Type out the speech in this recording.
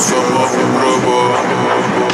Sama Prabha